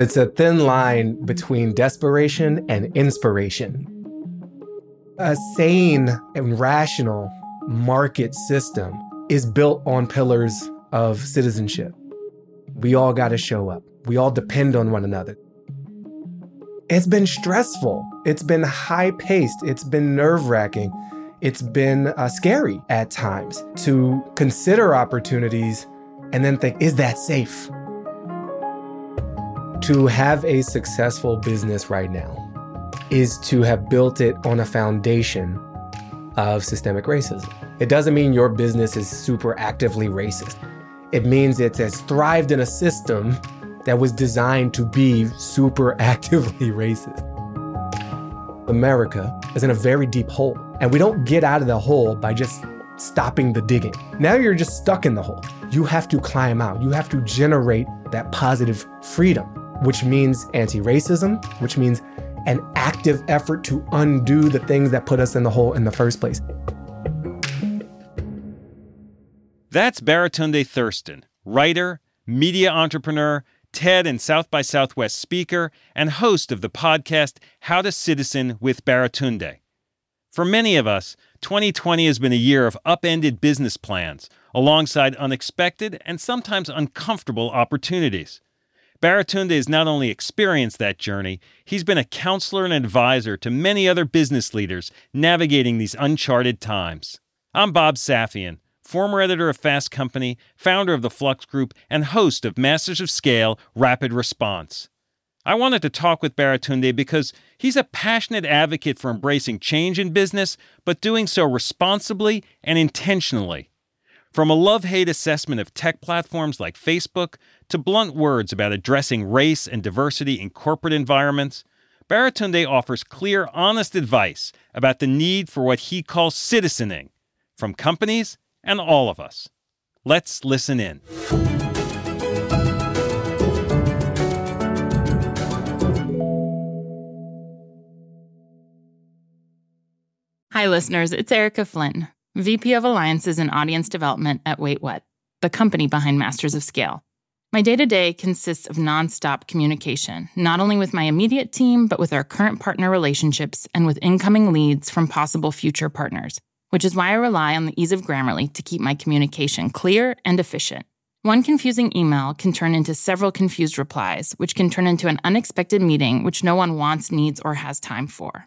It's a thin line between desperation and inspiration. A sane and rational market system is built on pillars of citizenship. We all got to show up. We all depend on one another. It's been stressful. It's been high paced. It's been nerve wracking. It's been uh, scary at times to consider opportunities and then think, is that safe? To have a successful business right now is to have built it on a foundation of systemic racism. It doesn't mean your business is super actively racist. It means it has thrived in a system that was designed to be super actively racist. America is in a very deep hole, and we don't get out of the hole by just stopping the digging. Now you're just stuck in the hole. You have to climb out. You have to generate that positive freedom, which means anti racism, which means an active effort to undo the things that put us in the hole in the first place. That's Baratunde Thurston, writer, media entrepreneur, TED and South by Southwest speaker, and host of the podcast How to Citizen with Baratunde. For many of us, 2020 has been a year of upended business plans, alongside unexpected and sometimes uncomfortable opportunities. Baratunde has not only experienced that journey, he's been a counselor and advisor to many other business leaders navigating these uncharted times. I'm Bob Safian former editor of Fast Company, founder of the Flux Group, and host of Masters of Scale Rapid Response. I wanted to talk with Baratunde because he's a passionate advocate for embracing change in business, but doing so responsibly and intentionally. From a love hate assessment of tech platforms like Facebook to blunt words about addressing race and diversity in corporate environments, Baratunde offers clear, honest advice about the need for what he calls citizening from companies and all of us. Let's listen in. Hi, listeners. It's Erica Flynn, VP of Alliances and Audience Development at Wait What, the company behind Masters of Scale. My day to day consists of nonstop communication, not only with my immediate team, but with our current partner relationships and with incoming leads from possible future partners which is why I rely on the ease of Grammarly to keep my communication clear and efficient. One confusing email can turn into several confused replies, which can turn into an unexpected meeting which no one wants, needs, or has time for.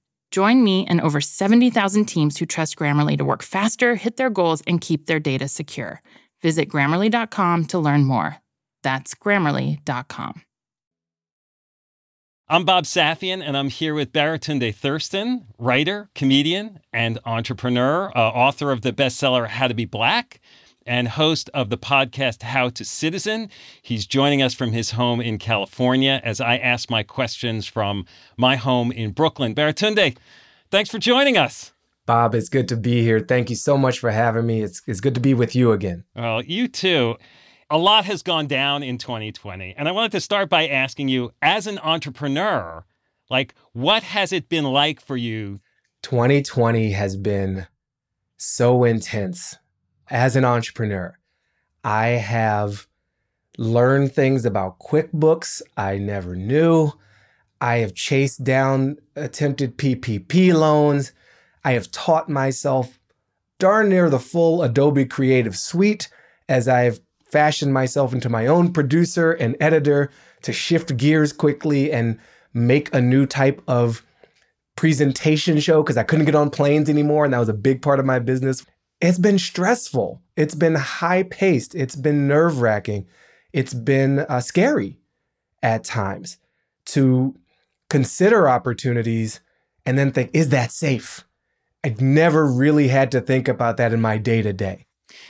Join me and over 70,000 teams who trust Grammarly to work faster, hit their goals, and keep their data secure. Visit grammarly.com to learn more. That's grammarly.com. I'm Bob Safian, and I'm here with Baratunde Thurston, writer, comedian, and entrepreneur, uh, author of the bestseller How to Be Black, and host of the podcast How to Citizen. He's joining us from his home in California as I ask my questions from my home in Brooklyn. Baratunde, thanks for joining us. Bob, it's good to be here. Thank you so much for having me. It's, it's good to be with you again. Well, you too a lot has gone down in 2020. And I wanted to start by asking you, as an entrepreneur, like, what has it been like for you? 2020 has been so intense. As an entrepreneur, I have learned things about QuickBooks I never knew. I have chased down attempted PPP loans. I have taught myself darn near the full Adobe Creative Suite as I've fashioned myself into my own producer and editor to shift gears quickly and make a new type of presentation show because I couldn't get on planes anymore. And that was a big part of my business. It's been stressful. It's been high paced. It's been nerve wracking. It's been uh, scary at times to consider opportunities and then think, is that safe? I'd never really had to think about that in my day to day.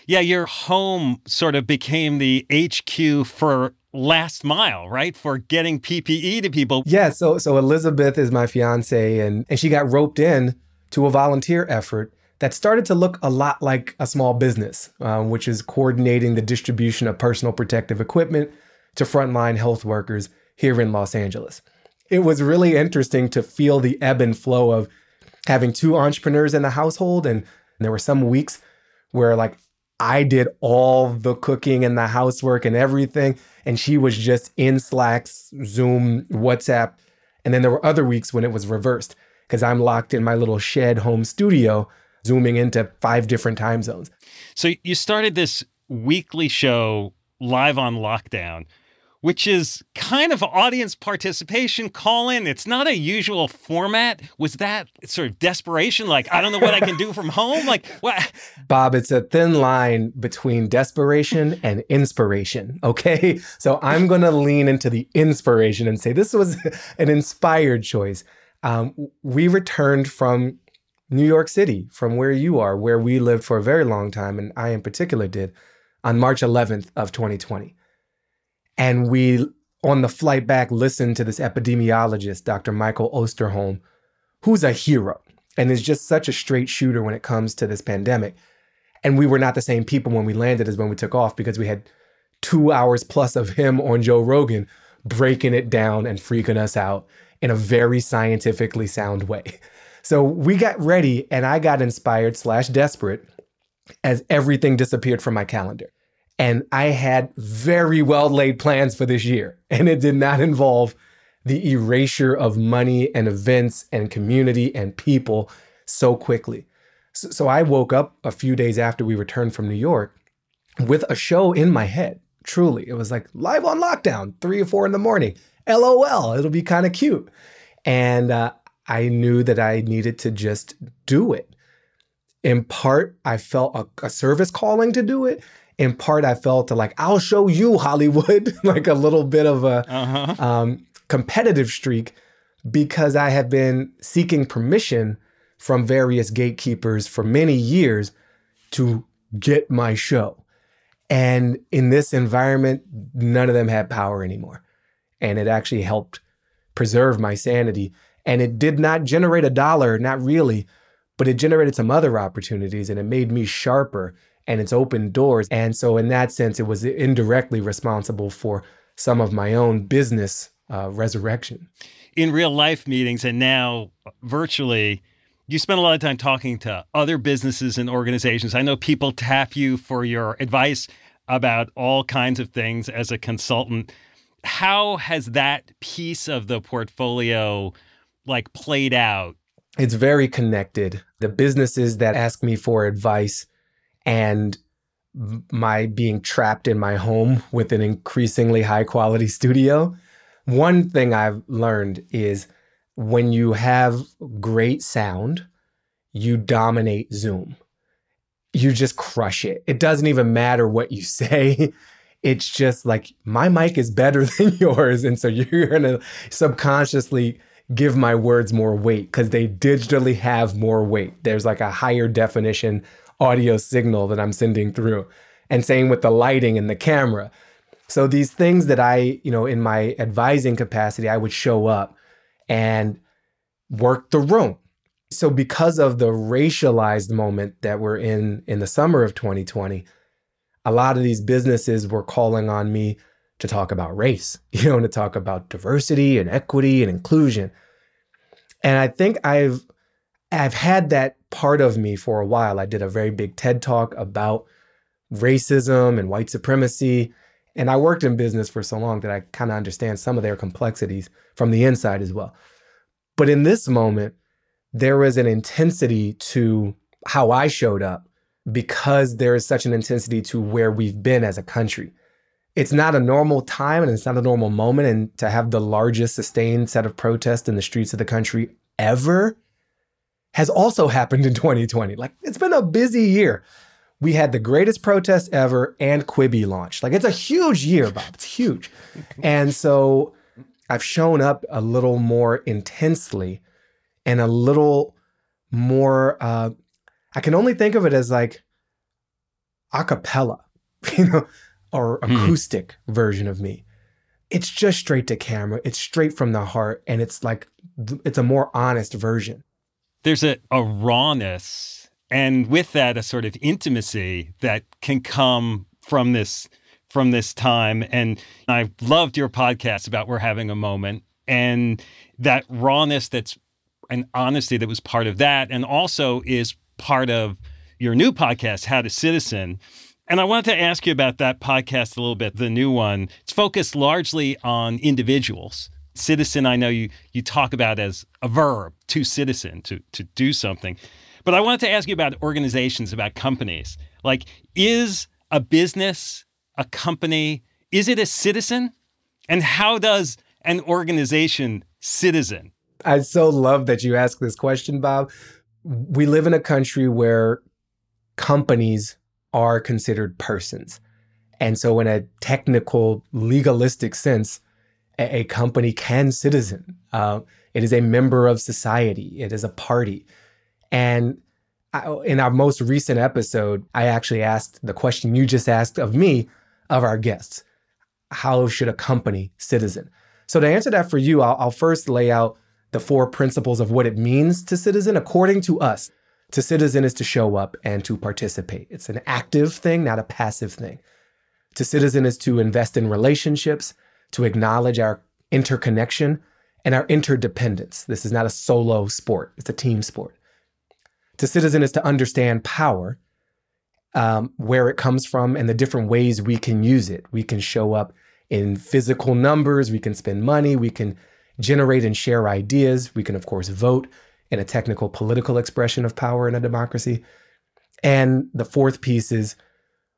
Yeah, your home sort of became the HQ for last mile, right? For getting PPE to people. Yeah, so so Elizabeth is my fiance and and she got roped in to a volunteer effort that started to look a lot like a small business, uh, which is coordinating the distribution of personal protective equipment to frontline health workers here in Los Angeles. It was really interesting to feel the ebb and flow of having two entrepreneurs in the household. And there were some weeks where, like, I did all the cooking and the housework and everything. And she was just in Slacks, Zoom, WhatsApp. And then there were other weeks when it was reversed because I'm locked in my little shed home studio, zooming into five different time zones. So you started this weekly show live on lockdown which is kind of audience participation call in. It's not a usual format. Was that sort of desperation? Like, I don't know what I can do from home? Like, what? Bob, it's a thin line between desperation and inspiration. Okay. So I'm going to lean into the inspiration and say this was an inspired choice. Um, we returned from New York City, from where you are, where we lived for a very long time, and I in particular did, on March 11th of 2020. And we, on the flight back, listened to this epidemiologist, Dr. Michael Osterholm, who's a hero and is just such a straight shooter when it comes to this pandemic. And we were not the same people when we landed as when we took off because we had two hours plus of him on Joe Rogan breaking it down and freaking us out in a very scientifically sound way. So we got ready and I got inspired slash desperate as everything disappeared from my calendar. And I had very well laid plans for this year. And it did not involve the erasure of money and events and community and people so quickly. So, so, I woke up a few days after we returned from New York with a show in my head. Truly, it was like live on lockdown, three or four in the morning. LOL, it'll be kind of cute. And uh, I knew that I needed to just do it. In part, I felt a, a service calling to do it in part I felt like I'll show you Hollywood like a little bit of a uh-huh. um, competitive streak because I have been seeking permission from various gatekeepers for many years to get my show. And in this environment, none of them had power anymore. And it actually helped preserve my sanity. And it did not generate a dollar, not really, but it generated some other opportunities and it made me sharper and it's opened doors. And so, in that sense, it was indirectly responsible for some of my own business uh, resurrection. In real life meetings and now virtually, you spend a lot of time talking to other businesses and organizations. I know people tap you for your advice about all kinds of things as a consultant. How has that piece of the portfolio like played out? It's very connected. The businesses that ask me for advice and my being trapped in my home with an increasingly high quality studio. One thing I've learned is when you have great sound, you dominate Zoom. You just crush it. It doesn't even matter what you say. It's just like my mic is better than yours. And so you're going to subconsciously give my words more weight because they digitally have more weight. There's like a higher definition audio signal that I'm sending through. And same with the lighting and the camera. So these things that I, you know, in my advising capacity, I would show up and work the room. So because of the racialized moment that we're in in the summer of 2020, a lot of these businesses were calling on me to talk about race, you know, to talk about diversity and equity and inclusion. And I think I've I've had that part of me for a while. I did a very big TED talk about racism and white supremacy. And I worked in business for so long that I kind of understand some of their complexities from the inside as well. But in this moment, there was an intensity to how I showed up because there is such an intensity to where we've been as a country. It's not a normal time and it's not a normal moment. And to have the largest sustained set of protests in the streets of the country ever has also happened in 2020. Like it's been a busy year. We had the greatest protest ever and Quibi launched. Like it's a huge year, Bob. It's huge. and so I've shown up a little more intensely and a little more uh, I can only think of it as like a cappella, you know, or hmm. acoustic hmm. version of me. It's just straight to camera. It's straight from the heart and it's like it's a more honest version. There's a, a rawness and with that a sort of intimacy that can come from this from this time and I loved your podcast about we're having a moment and that rawness that's an honesty that was part of that and also is part of your new podcast how to citizen and I wanted to ask you about that podcast a little bit, the new one. It's focused largely on individuals. Citizen, I know you you talk about as a verb, to citizen, to to do something. But I wanted to ask you about organizations, about companies. Like, is a business, a company, is it a citizen? And how does an organization citizen? I so love that you ask this question, Bob. We live in a country where companies are considered persons. And so, in a technical, legalistic sense, a, a company can citizen. Uh, it is a member of society, it is a party. And I, in our most recent episode, I actually asked the question you just asked of me, of our guests How should a company citizen? So, to answer that for you, I'll, I'll first lay out the four principles of what it means to citizen according to us. To citizen is to show up and to participate. It's an active thing, not a passive thing. To citizen is to invest in relationships, to acknowledge our interconnection and our interdependence. This is not a solo sport, it's a team sport. To citizen is to understand power, um, where it comes from, and the different ways we can use it. We can show up in physical numbers, we can spend money, we can generate and share ideas, we can, of course, vote in a technical political expression of power in a democracy. And the fourth piece is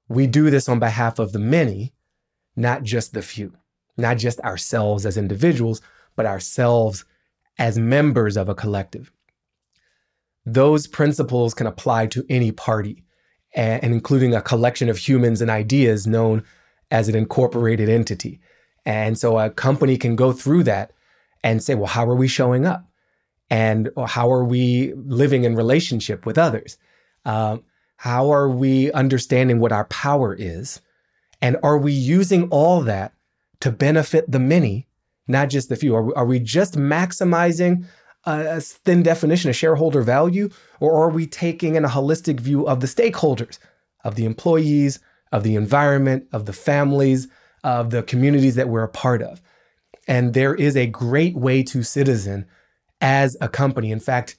we do this on behalf of the many, not just the few, not just ourselves as individuals, but ourselves as members of a collective. Those principles can apply to any party, and including a collection of humans and ideas known as an incorporated entity. And so a company can go through that and say, well, how are we showing up? And how are we living in relationship with others? Um, how are we understanding what our power is? And are we using all that to benefit the many not just the few? Are we, are we just maximizing a, thin definition of shareholder value or are we taking in a holistic view of the stakeholders of the employees of the environment of the families of the communities that we're a part of? And there is a great way to citizen as a company. In fact,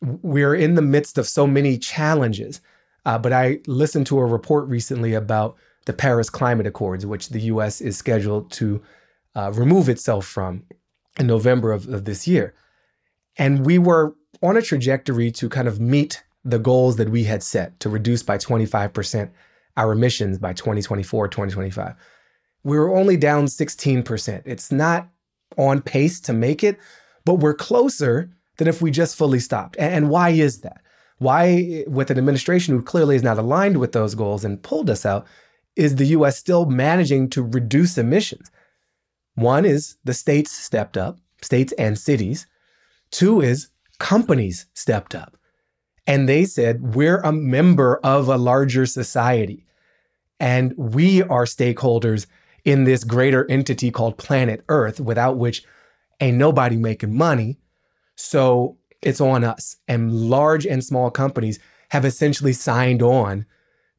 we're in the midst of so many challenges. Uh, but I listened to a report recently about the Paris Climate Accords, which the US is scheduled to uh, remove itself from in November of, of this year. And we were on a trajectory to kind of meet the goals that we had set to reduce by 25% our emissions by 2024, 2025. We were only down 16%. It's not on pace to make it, but we're closer than if we just fully stopped. And why is that? Why, with an administration who clearly is not aligned with those goals and pulled us out, is the US still managing to reduce emissions? One is the states stepped up, states and cities. Two is companies stepped up. And they said, we're a member of a larger society. And we are stakeholders in this greater entity called planet Earth, without which ain't nobody making money. So it's on us. And large and small companies have essentially signed on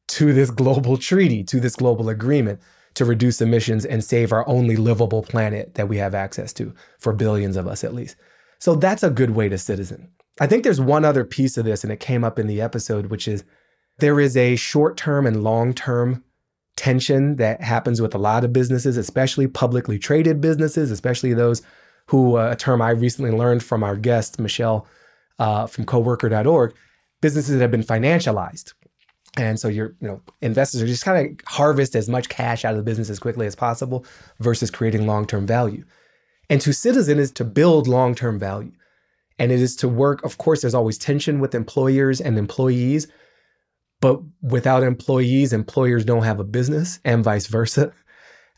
to this global treaty, to this global agreement to reduce emissions and save our only livable planet that we have access to for billions of us at least. So that's a good way to citizen. I think there's one other piece of this, and it came up in the episode, which is there is a short term and long term tension that happens with a lot of businesses, especially publicly traded businesses, especially those who uh, a term I recently learned from our guest, Michelle uh, from coworker.org, businesses that have been financialized. And so your you know investors are just kind of harvest as much cash out of the business as quickly as possible versus creating long-term value. And to citizen is to build long-term value. And it is to work, of course, there's always tension with employers and employees, but without employees, employers don't have a business and vice versa.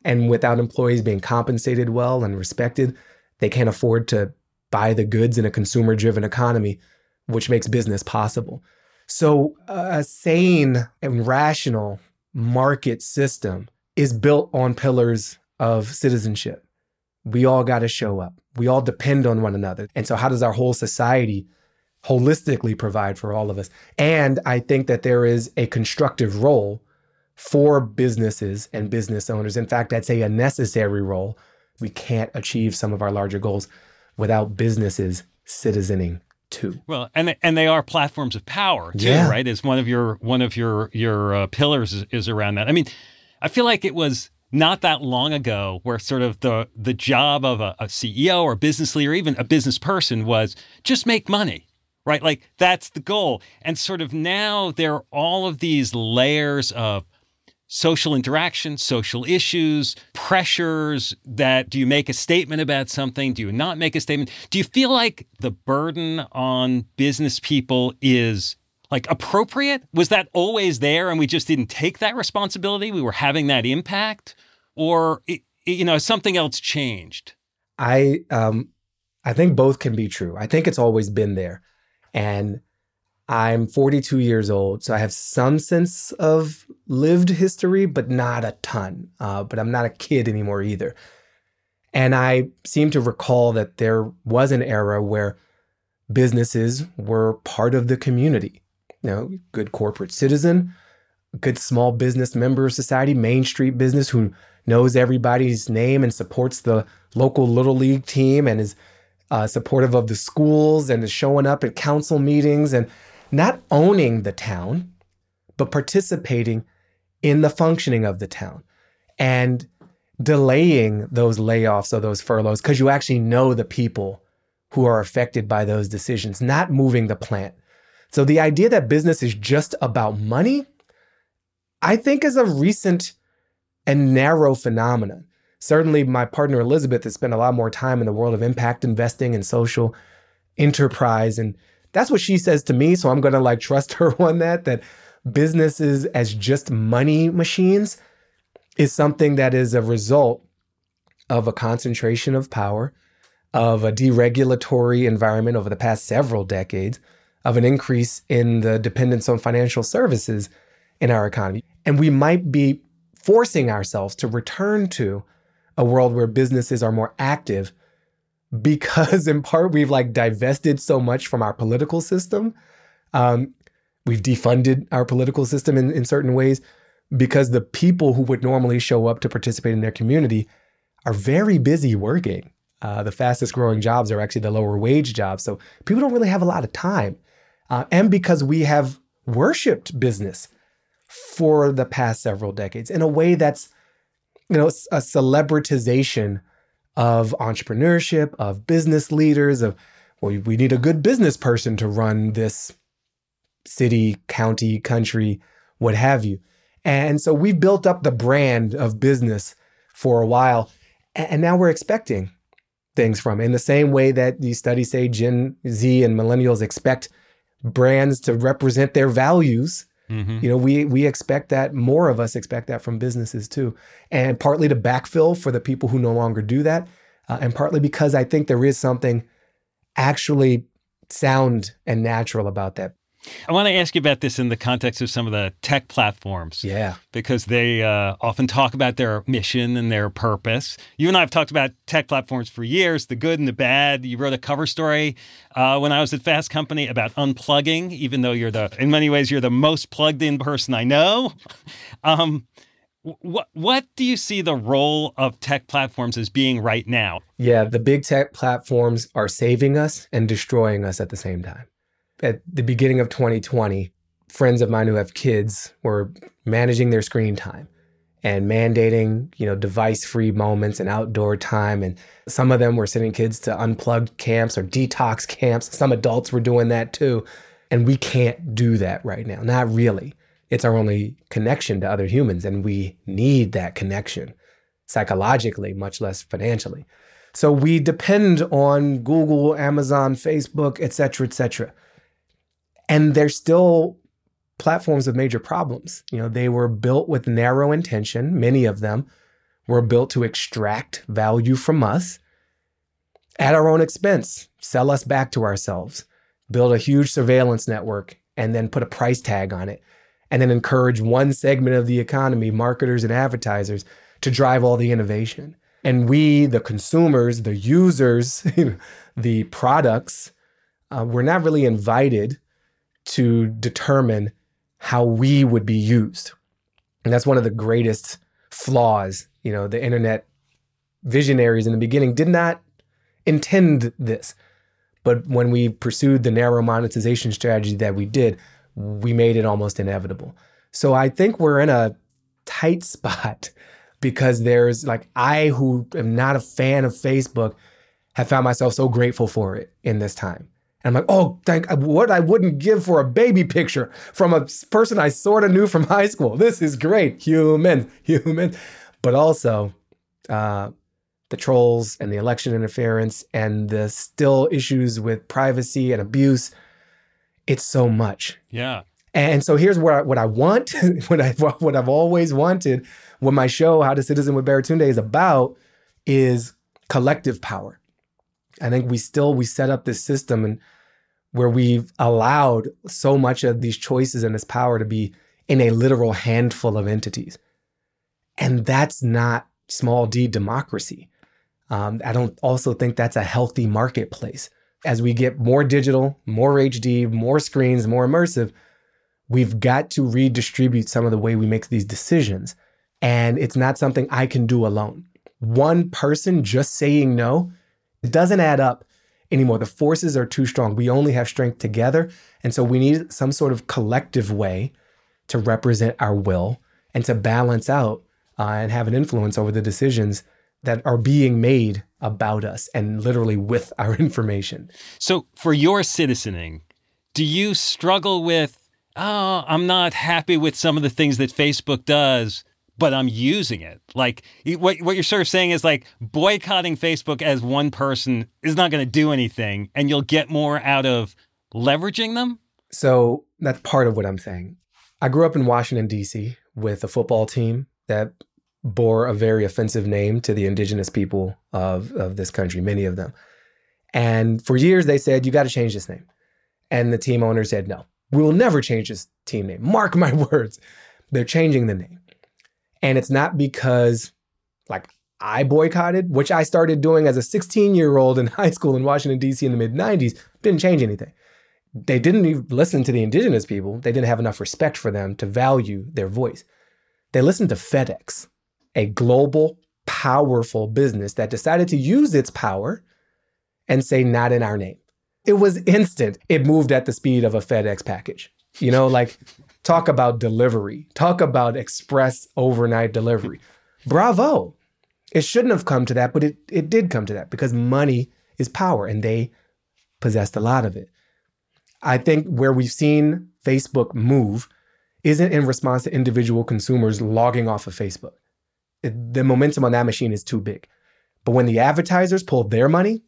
And without employees being compensated well and respected, they can't afford to buy the goods in a consumer driven economy, which makes business possible. So, a sane and rational market system is built on pillars of citizenship. We all got to show up. We all depend on one another. And so, how does our whole society holistically provide for all of us? And I think that there is a constructive role for businesses and business owners. In fact, I'd say a necessary role. We can't achieve some of our larger goals without businesses citizening too. Well, and and they are platforms of power too, Yeah. right? As one of your one of your your uh, pillars is, is around that. I mean, I feel like it was not that long ago where sort of the the job of a, a CEO or business leader, even a business person, was just make money, right? Like that's the goal. And sort of now there are all of these layers of social interaction, social issues, pressures that do you make a statement about something? Do you not make a statement? Do you feel like the burden on business people is like appropriate? Was that always there and we just didn't take that responsibility? We were having that impact? Or, it, you know, something else changed? I um I think both can be true. I think it's always been there. And I'm 42 years old, so I have some sense of lived history, but not a ton. Uh, but I'm not a kid anymore either. And I seem to recall that there was an era where businesses were part of the community. You know, good corporate citizen, good small business member of society, Main Street business who knows everybody's name and supports the local little league team and is uh, supportive of the schools and is showing up at council meetings and not owning the town, but participating in the functioning of the town and delaying those layoffs or those furloughs because you actually know the people who are affected by those decisions, not moving the plant. So the idea that business is just about money, I think is a recent and narrow phenomenon. Certainly, my partner Elizabeth has spent a lot more time in the world of impact investing and social enterprise. And that's what she says to me. So I'm going to like trust her on that, that businesses as just money machines is something that is a result of a concentration of power, of a deregulatory environment over the past several decades, of an increase in the dependence on financial services in our economy. And we might be forcing ourselves to return to a world where businesses are more active because in part we've like divested so much from our political system. Um, we've defunded our political system in, in certain ways because the people who would normally show up to participate in their community are very busy working. Uh, the fastest growing jobs are actually the lower wage jobs. So people don't really have a lot of time. Uh, and because we have worshiped business for the past several decades in a way that's, you know, a celebritization of entrepreneurship, of business leaders, of, well, we need a good business person to run this city, county, country, what have you. And so we've built up the brand of business for a while. And now we're expecting things from in the same way that these studies say Gen Z and millennials expect brands to represent their values. Mm-hmm. You know, we we expect that more of us expect that from businesses too, and partly to backfill for the people who no longer do that, uh, and partly because I think there is something actually sound and natural about that. I want to ask you about this in the context of some of the tech platforms. Yeah, because they uh, often talk about their mission and their purpose. You and I have talked about tech platforms for years, the good and the bad. You wrote a cover story uh, when I was at Fast Company about unplugging, even though you're the, in many ways, you're the most plugged in person I know. um, what what do you see the role of tech platforms as being right now? yeah. The big tech platforms are saving us and destroying us at the same time. At the beginning of 2020, friends of mine who have kids were managing their screen time and mandating, you know, device-free moments and outdoor time. And some of them were sending kids to unplugged camps or detox camps. Some adults were doing that too. And we can't do that right now. Not really. It's our only connection to other humans, and we need that connection psychologically, much less financially. So we depend on Google, Amazon, Facebook, et cetera, et cetera. And they're still platforms with major problems. You know, they were built with narrow intention. Many of them were built to extract value from us at our own expense, sell us back to ourselves, build a huge surveillance network, and then put a price tag on it, and then encourage one segment of the economy, marketers and advertisers, to drive all the innovation. And we, the consumers, the users, the products, uh, we're not really invited to determine how we would be used. And that's one of the greatest flaws. You know, the internet visionaries in the beginning did not intend this. But when we pursued the narrow monetization strategy that we did, we made it almost inevitable. So I think we're in a tight spot because there's like I who am not a fan of Facebook have found myself so grateful for it in this time. And I'm like, oh, thank what I wouldn't give for a baby picture from a person I sort of knew from high school. This is great, human, human. But also, uh, the trolls and the election interference and the still issues with privacy and abuse. It's so much. Yeah. And so here's what I, what I want, what I what I've always wanted, what my show How to Citizen with Baratunde is about is collective power. I think we still we set up this system and where we've allowed so much of these choices and this power to be in a literal handful of entities. And that's not small d democracy. Um, I don't also think that's a healthy marketplace. As we get more digital, more HD, more screens, more immersive, we've got to redistribute some of the way we make these decisions. And it's not something I can do alone. One person just saying no it doesn't add up anymore. The forces are too strong. We only have strength together. And so we need some sort of collective way to represent our will and to balance out uh, and have an influence over the decisions that are being made about us and literally with our information. So, for your citizening, do you struggle with, oh, I'm not happy with some of the things that Facebook does? But I'm using it. Like what what you're sort of saying is like boycotting Facebook as one person is not going to do anything, and you'll get more out of leveraging them. So that's part of what I'm saying. I grew up in Washington D.C. with a football team that bore a very offensive name to the indigenous people of of this country, many of them. And for years they said you got to change this name, and the team owner said no, we will never change this team name. Mark my words, they're changing the name. And it's not because like I boycotted, which I started doing as a 16 year old in high school in Washington, D.C. in the mid 90s, didn't change anything. They didn't even listen to the indigenous people. They didn't have enough respect for them to value their voice. They listened to FedEx, a global, powerful business that decided to use its power and say, not in our name. It was instant. It moved at the speed of a FedEx package. You know, like Talk about delivery. Talk about express overnight delivery. Bravo. It shouldn't have come to that, but it, it did come to that because money is power and they possessed a lot of it. I think where we've seen Facebook move isn't in response to individual consumers logging off of Facebook. It, the momentum on that machine is too big. But when the advertisers pulled their money,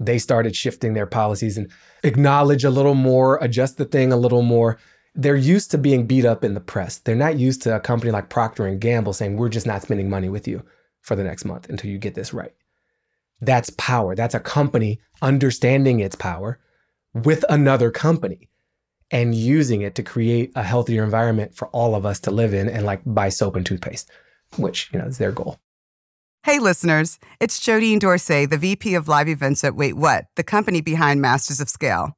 they started shifting their policies and acknowledge a little more, adjust the thing a little more, they're used to being beat up in the press. They're not used to a company like Procter and Gamble saying we're just not spending money with you for the next month until you get this right. That's power. That's a company understanding its power with another company and using it to create a healthier environment for all of us to live in and like buy soap and toothpaste, which, you know, is their goal. Hey listeners, it's Jodine Dorsey, the VP of Live Events at Wait What, the company behind Masters of Scale.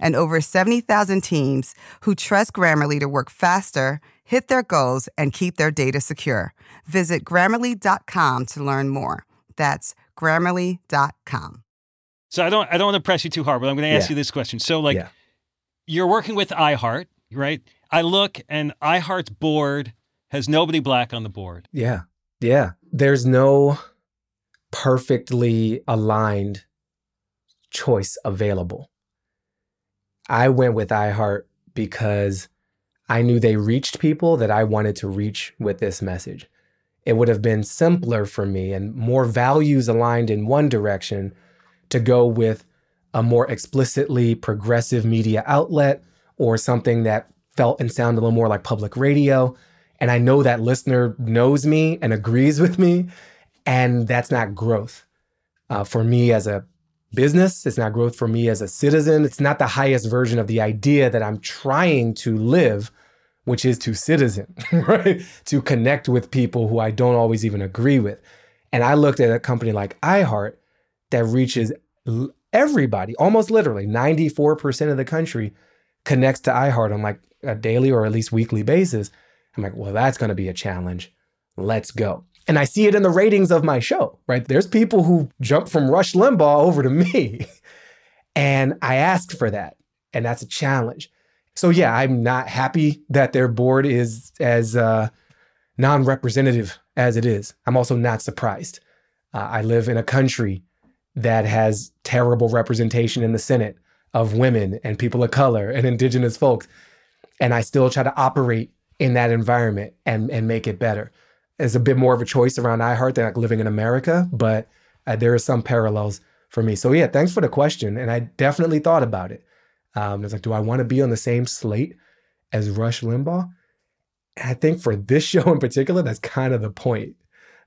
and over 70,000 teams who trust Grammarly to work faster, hit their goals, and keep their data secure. Visit grammarly.com to learn more. That's grammarly.com. So I don't I don't want to press you too hard, but I'm going to ask Yeah. you this question. So like Yeah. you're working with iHeart, right? I look and iHeart's board has nobody black on the board. Yeah. Yeah. There's no perfectly aligned choice available. I went with iHeart because I knew they reached people that I wanted to reach with this message. It would have been simpler for me and more values aligned in one direction to go with a more explicitly progressive media outlet or something that felt and sounded a little more like public radio. And I know that listener knows me and agrees with me. And that's not growth uh, for me as a business. It's not growth for me as a citizen. It's not the highest version of the idea that I'm trying to live, which is to citizen, right? To connect with people who I don't always even agree with. And I looked at a company like iHeart that reaches everybody, almost literally 94% of the country connects to iHeart on like a daily or at least weekly basis. I'm like, well, that's going to be a challenge. Let's go. And I see it in the ratings of my show, right? There's people who jump from Rush Limbaugh over to me. And I asked for that. And that's a challenge. So, yeah, I'm not happy that their board is as uh, non representative as it is. I'm also not surprised. Uh, I live in a country that has terrible representation in the Senate of women and people of color and indigenous folks. And I still try to operate in that environment and, and make it better. There's a bit more of a choice around iHeart than like living in America, but uh, there are some parallels for me. So yeah, thanks for the question. And I definitely thought about it. Um, it's like, do I want to be on the same slate as Rush Limbaugh? And I think for this show in particular, that's kind of the point.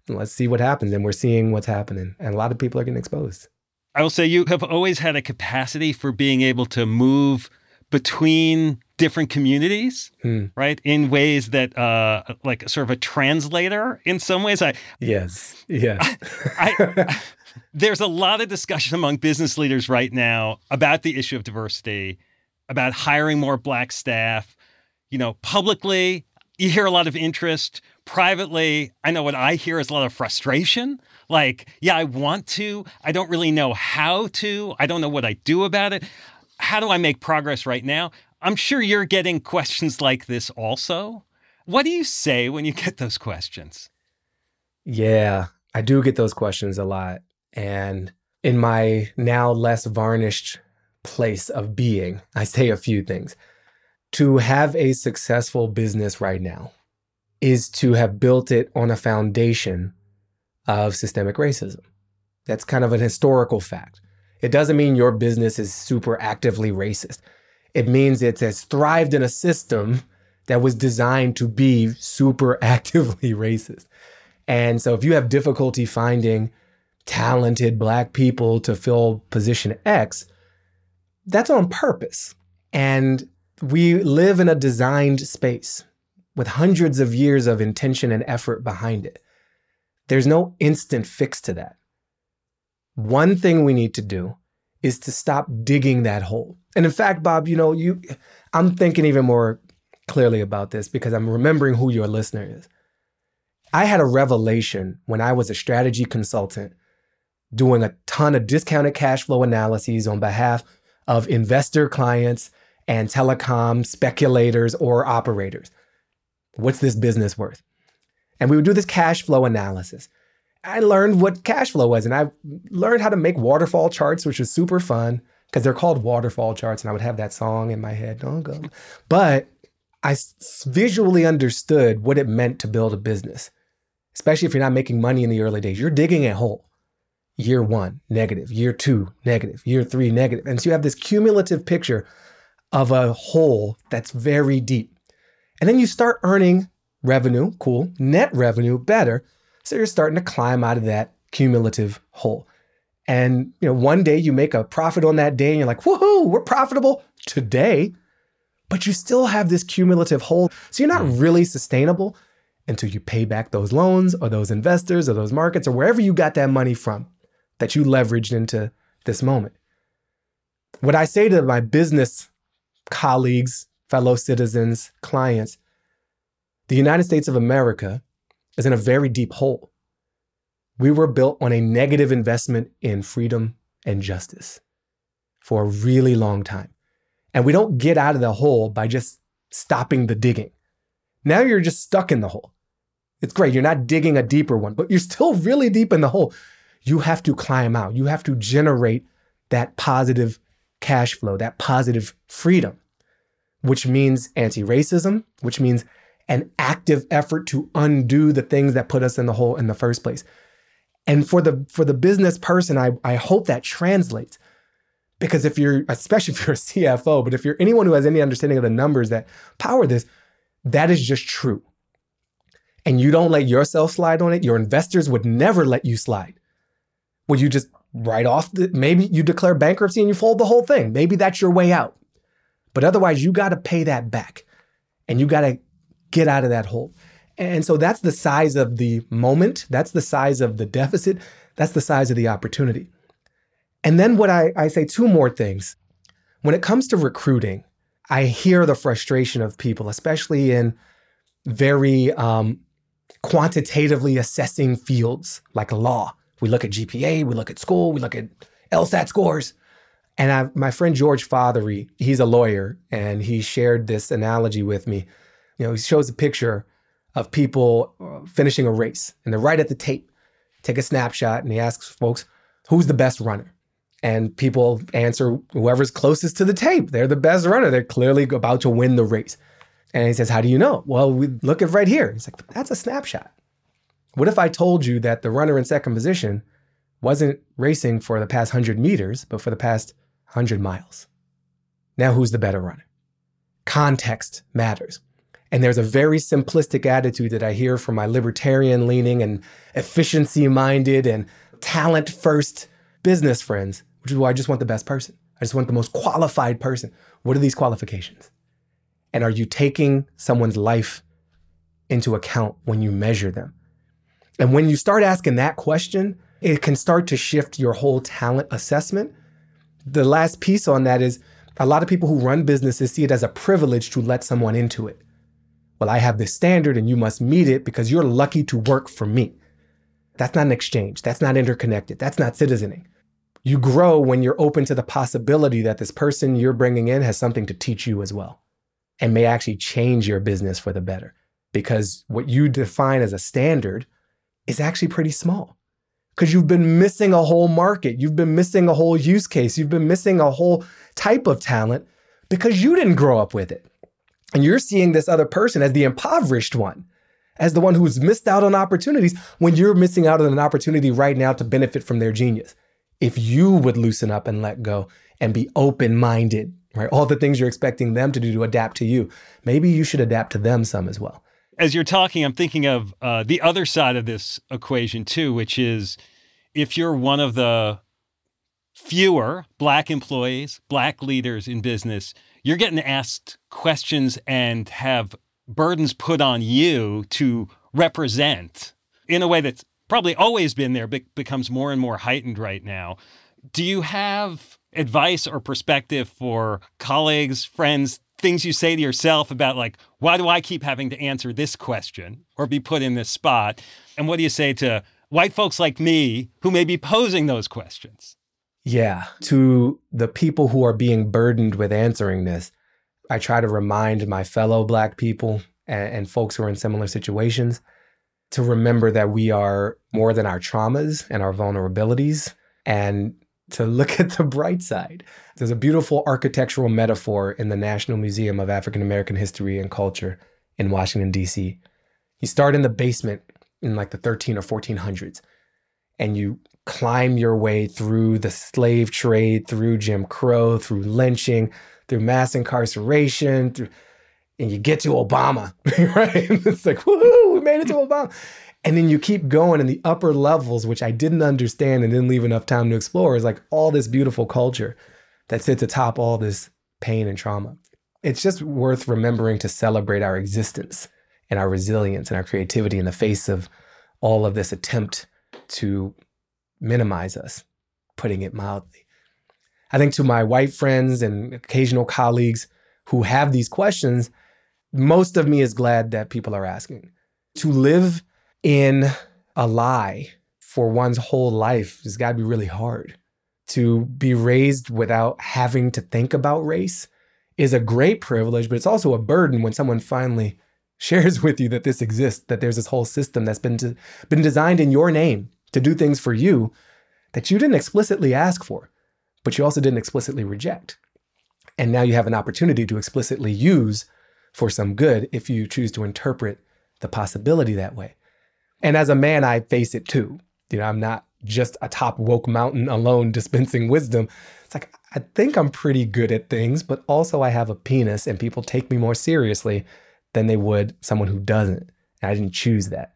And let's see what happens. And we're seeing what's happening. And a lot of people are getting exposed. I will say you have always had a capacity for being able to move between different communities, Hmm. right? In ways that, uh, like sort of a translator in some ways. I, Yes. Yes. I, there's a lot of discussion among business leaders right now about the issue of diversity, about hiring more black staff. You know, publicly, you hear a lot of interest. Privately, I know what I hear is a lot of frustration. Like, yeah, I want to. I don't really know how to. I don't know what I do about it. How do I make progress right now? I'm sure you're getting questions like this also. What do you say when you get those questions? Yeah, I do get those questions a lot. And in my now less varnished place of being, I say a few things. To have a successful business right now is to have built it on a foundation of systemic racism. That's kind of an historical fact. It doesn't mean your business is super actively racist. It means it has thrived in a system that was designed to be super actively racist. And so if you have difficulty finding talented black people to fill position X, that's on purpose. And we live in a designed space with hundreds of years of intention and effort behind it. There's no instant fix to that. One thing we need to do is to stop digging that hole. And in fact, Bob, you know, you I'm thinking even more clearly about this because I'm remembering who your listener is. I had a revelation when I was a strategy consultant doing a ton of discounted cash flow analyses on behalf of investor clients and telecom speculators or operators. What's this business worth? And we would do this cash flow analysis. I learned what cash flow was, and I learned how to make waterfall charts, which was super fun because they're called waterfall charts, and I would have that song in my head. Don't go. But I visually understood what it meant to build a business, especially if you're not making money in the early days. You're digging a hole. Year one, negative. Year two, negative. Year three, negative. And so you have this cumulative picture of a hole that's very deep. And then you start earning revenue, cool, net revenue, better. So you're starting to climb out of that cumulative hole. And you know, one day you make a profit on that day and you're like, woohoo, we're profitable today. But you still have this cumulative hole. So you're not mm. really sustainable until you pay back those loans or those investors or those markets or wherever you got that money from. that you leveraged into this moment. What I say to my business colleagues, fellow citizens, clients, the United States of America is in a very deep hole. We were built on a negative investment in freedom and justice for a really long time. And we don't get out of the hole by just stopping the digging. Now you're just stuck in the hole. It's great. You're not digging a deeper one, but you're still really deep in the hole. You have to climb out. You have to generate that positive cash flow, that positive freedom, which means anti racism, which means an active effort to undo the things that put us in the hole in the first place. And for the for the business person, I, I hope that translates. Because if you're, especially if you're a CFO, but if you're anyone who has any understanding of the numbers that power this, that is just true. And you don't let yourself slide on it, your investors would never let you slide. Would you just write off the, maybe you declare bankruptcy and you fold the whole thing. Maybe that's your way out. But otherwise, you got to pay that back and you got to get out of that hole. And so that's the size of the moment. That's the size of the deficit. That's the size of the opportunity. And then what I, I say two more things. When it comes to recruiting, I hear the frustration of people, especially in very um, quantitatively assessing fields like law. We look at GPA, we look at school, we look at LSAT scores. And I, my friend George Fothery, he's a lawyer, and he shared this analogy with me. You know, he shows a picture of people finishing a race, and they're right at the tape. Take a snapshot, and he asks folks, "Who's the best runner?" And people answer whoever's closest to the tape. They're the best runner. They're clearly about to win the race. And he says, How do you know? Well, we look at right here. He's like, That's a snapshot. What if I told you that the runner in second position wasn't racing for the past 100 meters, but for the past 100 miles? Now, who's the better runner? Context matters. And there's a very simplistic attitude that I hear from my libertarian leaning and efficiency minded and talent first business friends, which is why I just want the best person. I just want the most qualified person. What are these qualifications? And are you taking someone's life into account when you measure them? And when you start asking that question, it can start to shift your whole talent assessment. The last piece on that is a lot of people who run businesses see it as a privilege to let someone into it. Well, I have this standard and you must meet it because you're lucky to work for me. That's not an exchange. That's not interconnected. That's not citizening. You grow when you're open to the possibility that this person you're bringing in has something to teach you as well and may actually change your business for the better because what you define as a standard is actually pretty small because you've been missing a whole market. You've been missing a whole use case. You've been missing a whole type of talent because you didn't grow up with it. And you're seeing this other person as the impoverished one, as the one who's missed out on opportunities when you're missing out on an opportunity right now to benefit from their genius. If you would loosen up and let go and be open minded, right? All the things you're expecting them to do to adapt to you, maybe you should adapt to them some as well as you're talking, I'm thinking of uh, the other side of this equation too, which is if you're one of the fewer black employees, black leaders in business, you're getting asked questions and have burdens put on you to represent in a way that's probably always been there, but becomes more and more heightened right now. Do you have advice or perspective for colleagues, friends things you say to yourself about like why do i keep having to answer this question or be put in this spot and what do you say to white folks like me who may be posing those questions yeah to the people who are being burdened with answering this i try to remind my fellow black people and, and folks who are in similar situations to remember that we are more than our traumas and our vulnerabilities and to look at the bright side. There's a beautiful architectural metaphor in the National Museum of African American History and Culture in Washington, D.C. You start in the basement in like the 13 or 1400s, and you climb your way through the slave trade, through Jim Crow, through lynching, through mass incarceration, through, and you get to Obama, right? it's like, woohoo, we made it to Obama. And then you keep going in the upper levels, which I didn't understand and didn't leave enough time to explore, is like all this beautiful culture that sits atop all this pain and trauma. It's just worth remembering to celebrate our existence and our resilience and our creativity in the face of all of this attempt to minimize us putting it mildly. I think to my white friends and occasional colleagues who have these questions, most of me is glad that people are asking. To live in a lie for one's whole life has got to be really hard. To be raised without having to think about race is a great privilege, but it's also a burden when someone finally shares with you that this exists, that there's this whole system that's been to, been designed in your name to do things for you that you didn't explicitly ask for, but you also didn't explicitly reject. And now you have an opportunity to explicitly use for some good if you choose to interpret the possibility that way. And as a man, I face it too. You know, I'm not just atop woke mountain alone dispensing wisdom. It's like, I think I'm pretty good at things, but also I have a penis and people take me more seriously than they would someone who doesn't. And I didn't choose that.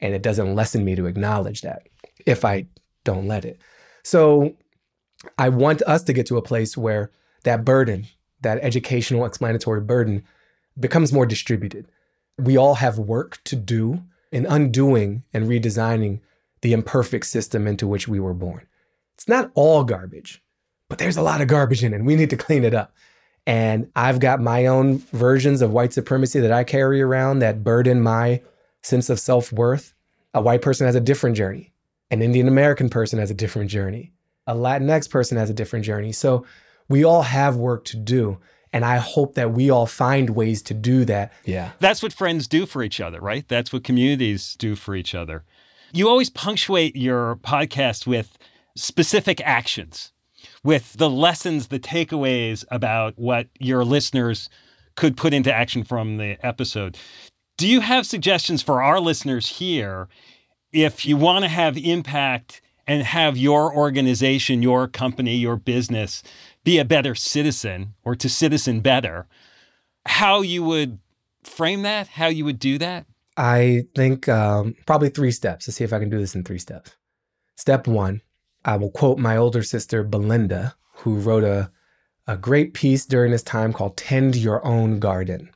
And it doesn't lessen me to acknowledge that if I don't let it. So I want us to get to a place where that burden, that educational explanatory burden, becomes more distributed. We all have work to do in undoing and redesigning the imperfect system into which we were born. It's not all garbage, but there's a lot of garbage in it, and we need to clean it up. And I've got my own versions of white supremacy that I carry around that burden my sense of self worth. A white person has a different journey, an Indian American person has a different journey, a Latinx person has a different journey. So we all have work to do. And I hope that we all find ways to do that. Yeah. That's what friends do for each other, right? That's what communities do for each other. You always punctuate your podcast with specific actions with the lessons, the takeaways about what your listeners could put into action from the episode. Do you have suggestions for our listeners here if you want to have impact and have your organization, your company, your business be a better citizen or to citizen better? How you would frame that, how you would do that? I think um, probably three steps. Let's see if I can do this in three steps. Step one I will quote my older sister, Belinda, who wrote a, a great piece during this time called Tend Your Own Garden.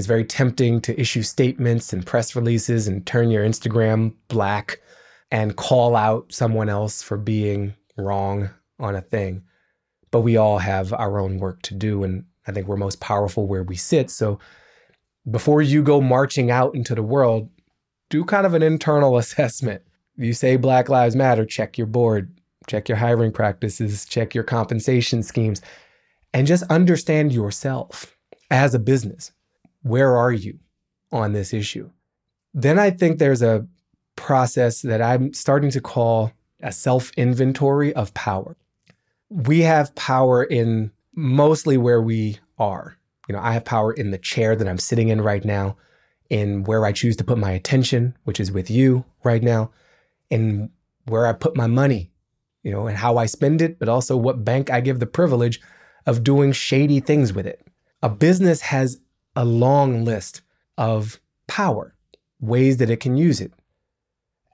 It's very tempting to issue statements and press releases and turn your Instagram black and call out someone else for being wrong on a thing. But we all have our own work to do. And I think we're most powerful where we sit. So before you go marching out into the world, do kind of an internal assessment. You say Black Lives Matter, check your board check your hiring practices, check your compensation schemes, and just understand yourself as a business. Where are you on this issue? Then I think there's a process that I'm starting to call a self inventory of power. We have power in mostly where we are. You know, I have power in the chair that I'm sitting in right now, in where I choose to put my attention, which is with you right now, in where I put my money, you know, and how I spend it, but also what bank I give the privilege of doing shady things with it. A business has a long list of power, ways that it can use it.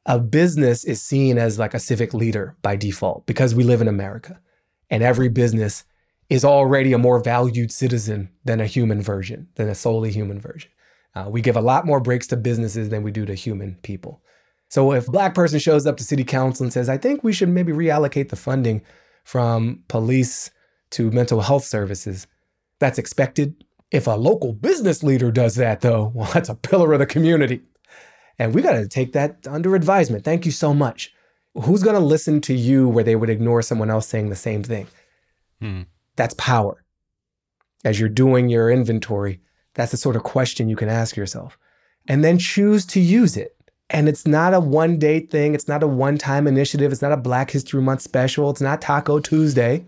A business is seen as like a civic leader by default because we live in America and every business is already a more valued citizen than a human version, than a solely human version. Uh, we give a lot more breaks to businesses than we do to human people. So if a black person shows up to city council and says, I think we should maybe reallocate the funding from police to mental health services, that's expected. If a local business leader does that, though, well, that's a pillar of the community. And we got to take that under advisement. Thank you so much. Who's going to listen to you where they would ignore someone else saying the same thing? Hmm. That's power. As you're doing your inventory, that's the sort of question you can ask yourself. And then choose to use it. And it's not a one day thing. It's not a one time initiative. It's not a Black History Month special. It's not Taco Tuesday.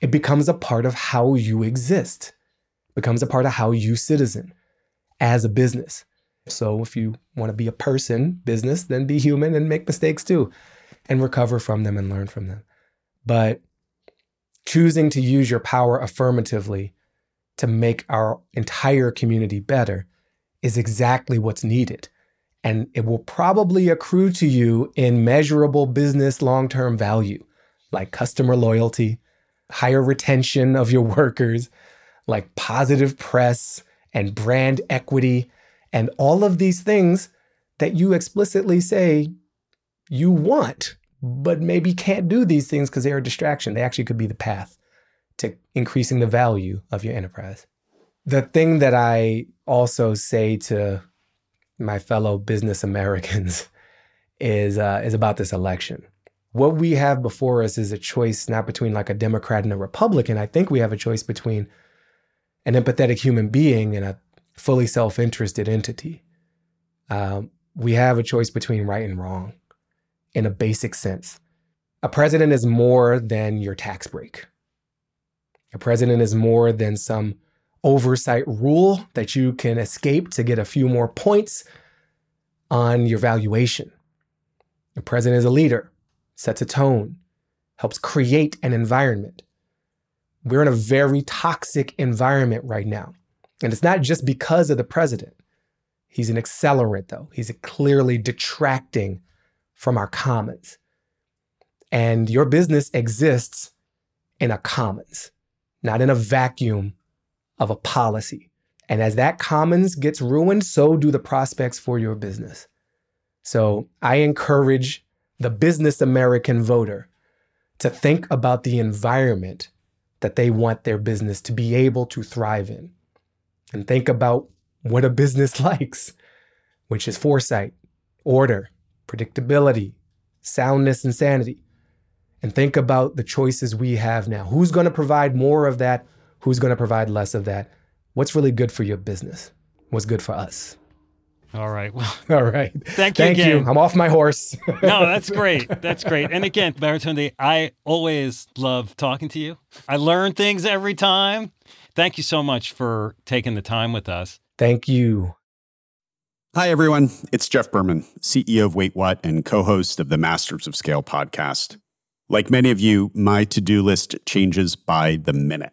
It becomes a part of how you exist, becomes a part of how you citizen as a business. So if you want to be a person, business, then be human and make mistakes too and recover from them and learn from them. But choosing to use your power affirmatively to make our entire community better is exactly what's needed and it will probably accrue to you in measurable business long term value, like customer loyalty, higher retention of your workers, like positive press and brand equity, and all of these things that you explicitly say you want, but maybe can't do these things because they're a distraction. They actually could be the path to increasing the value of your enterprise. The thing that I also say to my fellow business Americans is uh, is about this election. What we have before us is a choice not between like a Democrat and a Republican. I think we have a choice between an empathetic human being and a fully self-interested entity. Um, we have a choice between right and wrong in a basic sense. A president is more than your tax break. A president is more than some oversight rule that you can escape to get a few more points on your valuation. A president is a leader, sets a tone, helps create an environment. We're in a very toxic environment right now. And it's not just because of the president. He's an accelerant, though. He's clearly detracting from our commons. And your business exists in a commons, not in a vacuum of a policy. And as that commons gets ruined, so do the prospects for your business. So I encourage the business American voter to think about the environment that they want their business to be able to thrive in. And think about what a business likes, which is foresight, order, predictability, soundness, and sanity. And think about the choices we have now. Who's going to provide more of that? Who's going to provide less of that? What's really good for your business? What's good for us? All right. Well, all right. Thank you. Thank again. you. I'm off my horse. no, that's great. That's great. And again, Baratunde, I always love talking to you. I learn things every time. Thank you so much for taking the time with us. Thank you. Hi, everyone. It's Jeff Berman, CEO of Wait What and co host of the Masters of Scale podcast. Like many of you, my to do list changes by the minute.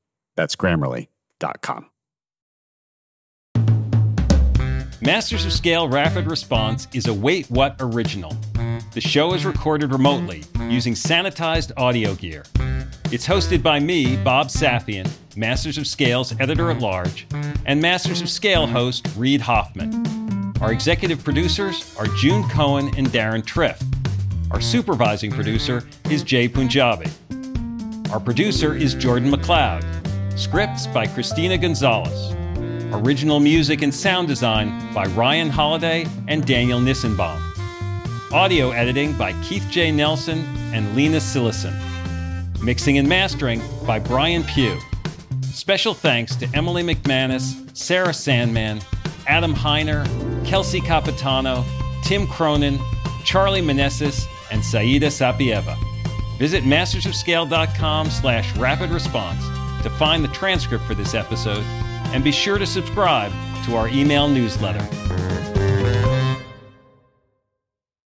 That's grammarly.com. Masters of Scale Rapid Response is a Wait What original. The show is recorded remotely using sanitized audio gear. It's hosted by me, Bob Safian, Masters of Scale's editor at large, and Masters of Scale host Reid Hoffman. Our executive producers are June Cohen and Deron Triff. Our supervising producer is Jay Punjabi. Our producer is Jordan McLeod. Scripts by Christina Gonzalez. Original music and sound design by Ryan Holladay and Daniel Nissenbaum. Audio editing by Keith J. Nelson and Lena Sillison. Mixing and mastering by Brian Pugh. Special thanks to Emily McManus, Sarah Sandman, Adam Heiner, Kelsey Capitano, Tim Cronin, Charlie Meneses, and Saida Sapieva. Visit mastersofscale.com slash rapid response to find the transcript for this episode and be sure to subscribe to our email newsletter.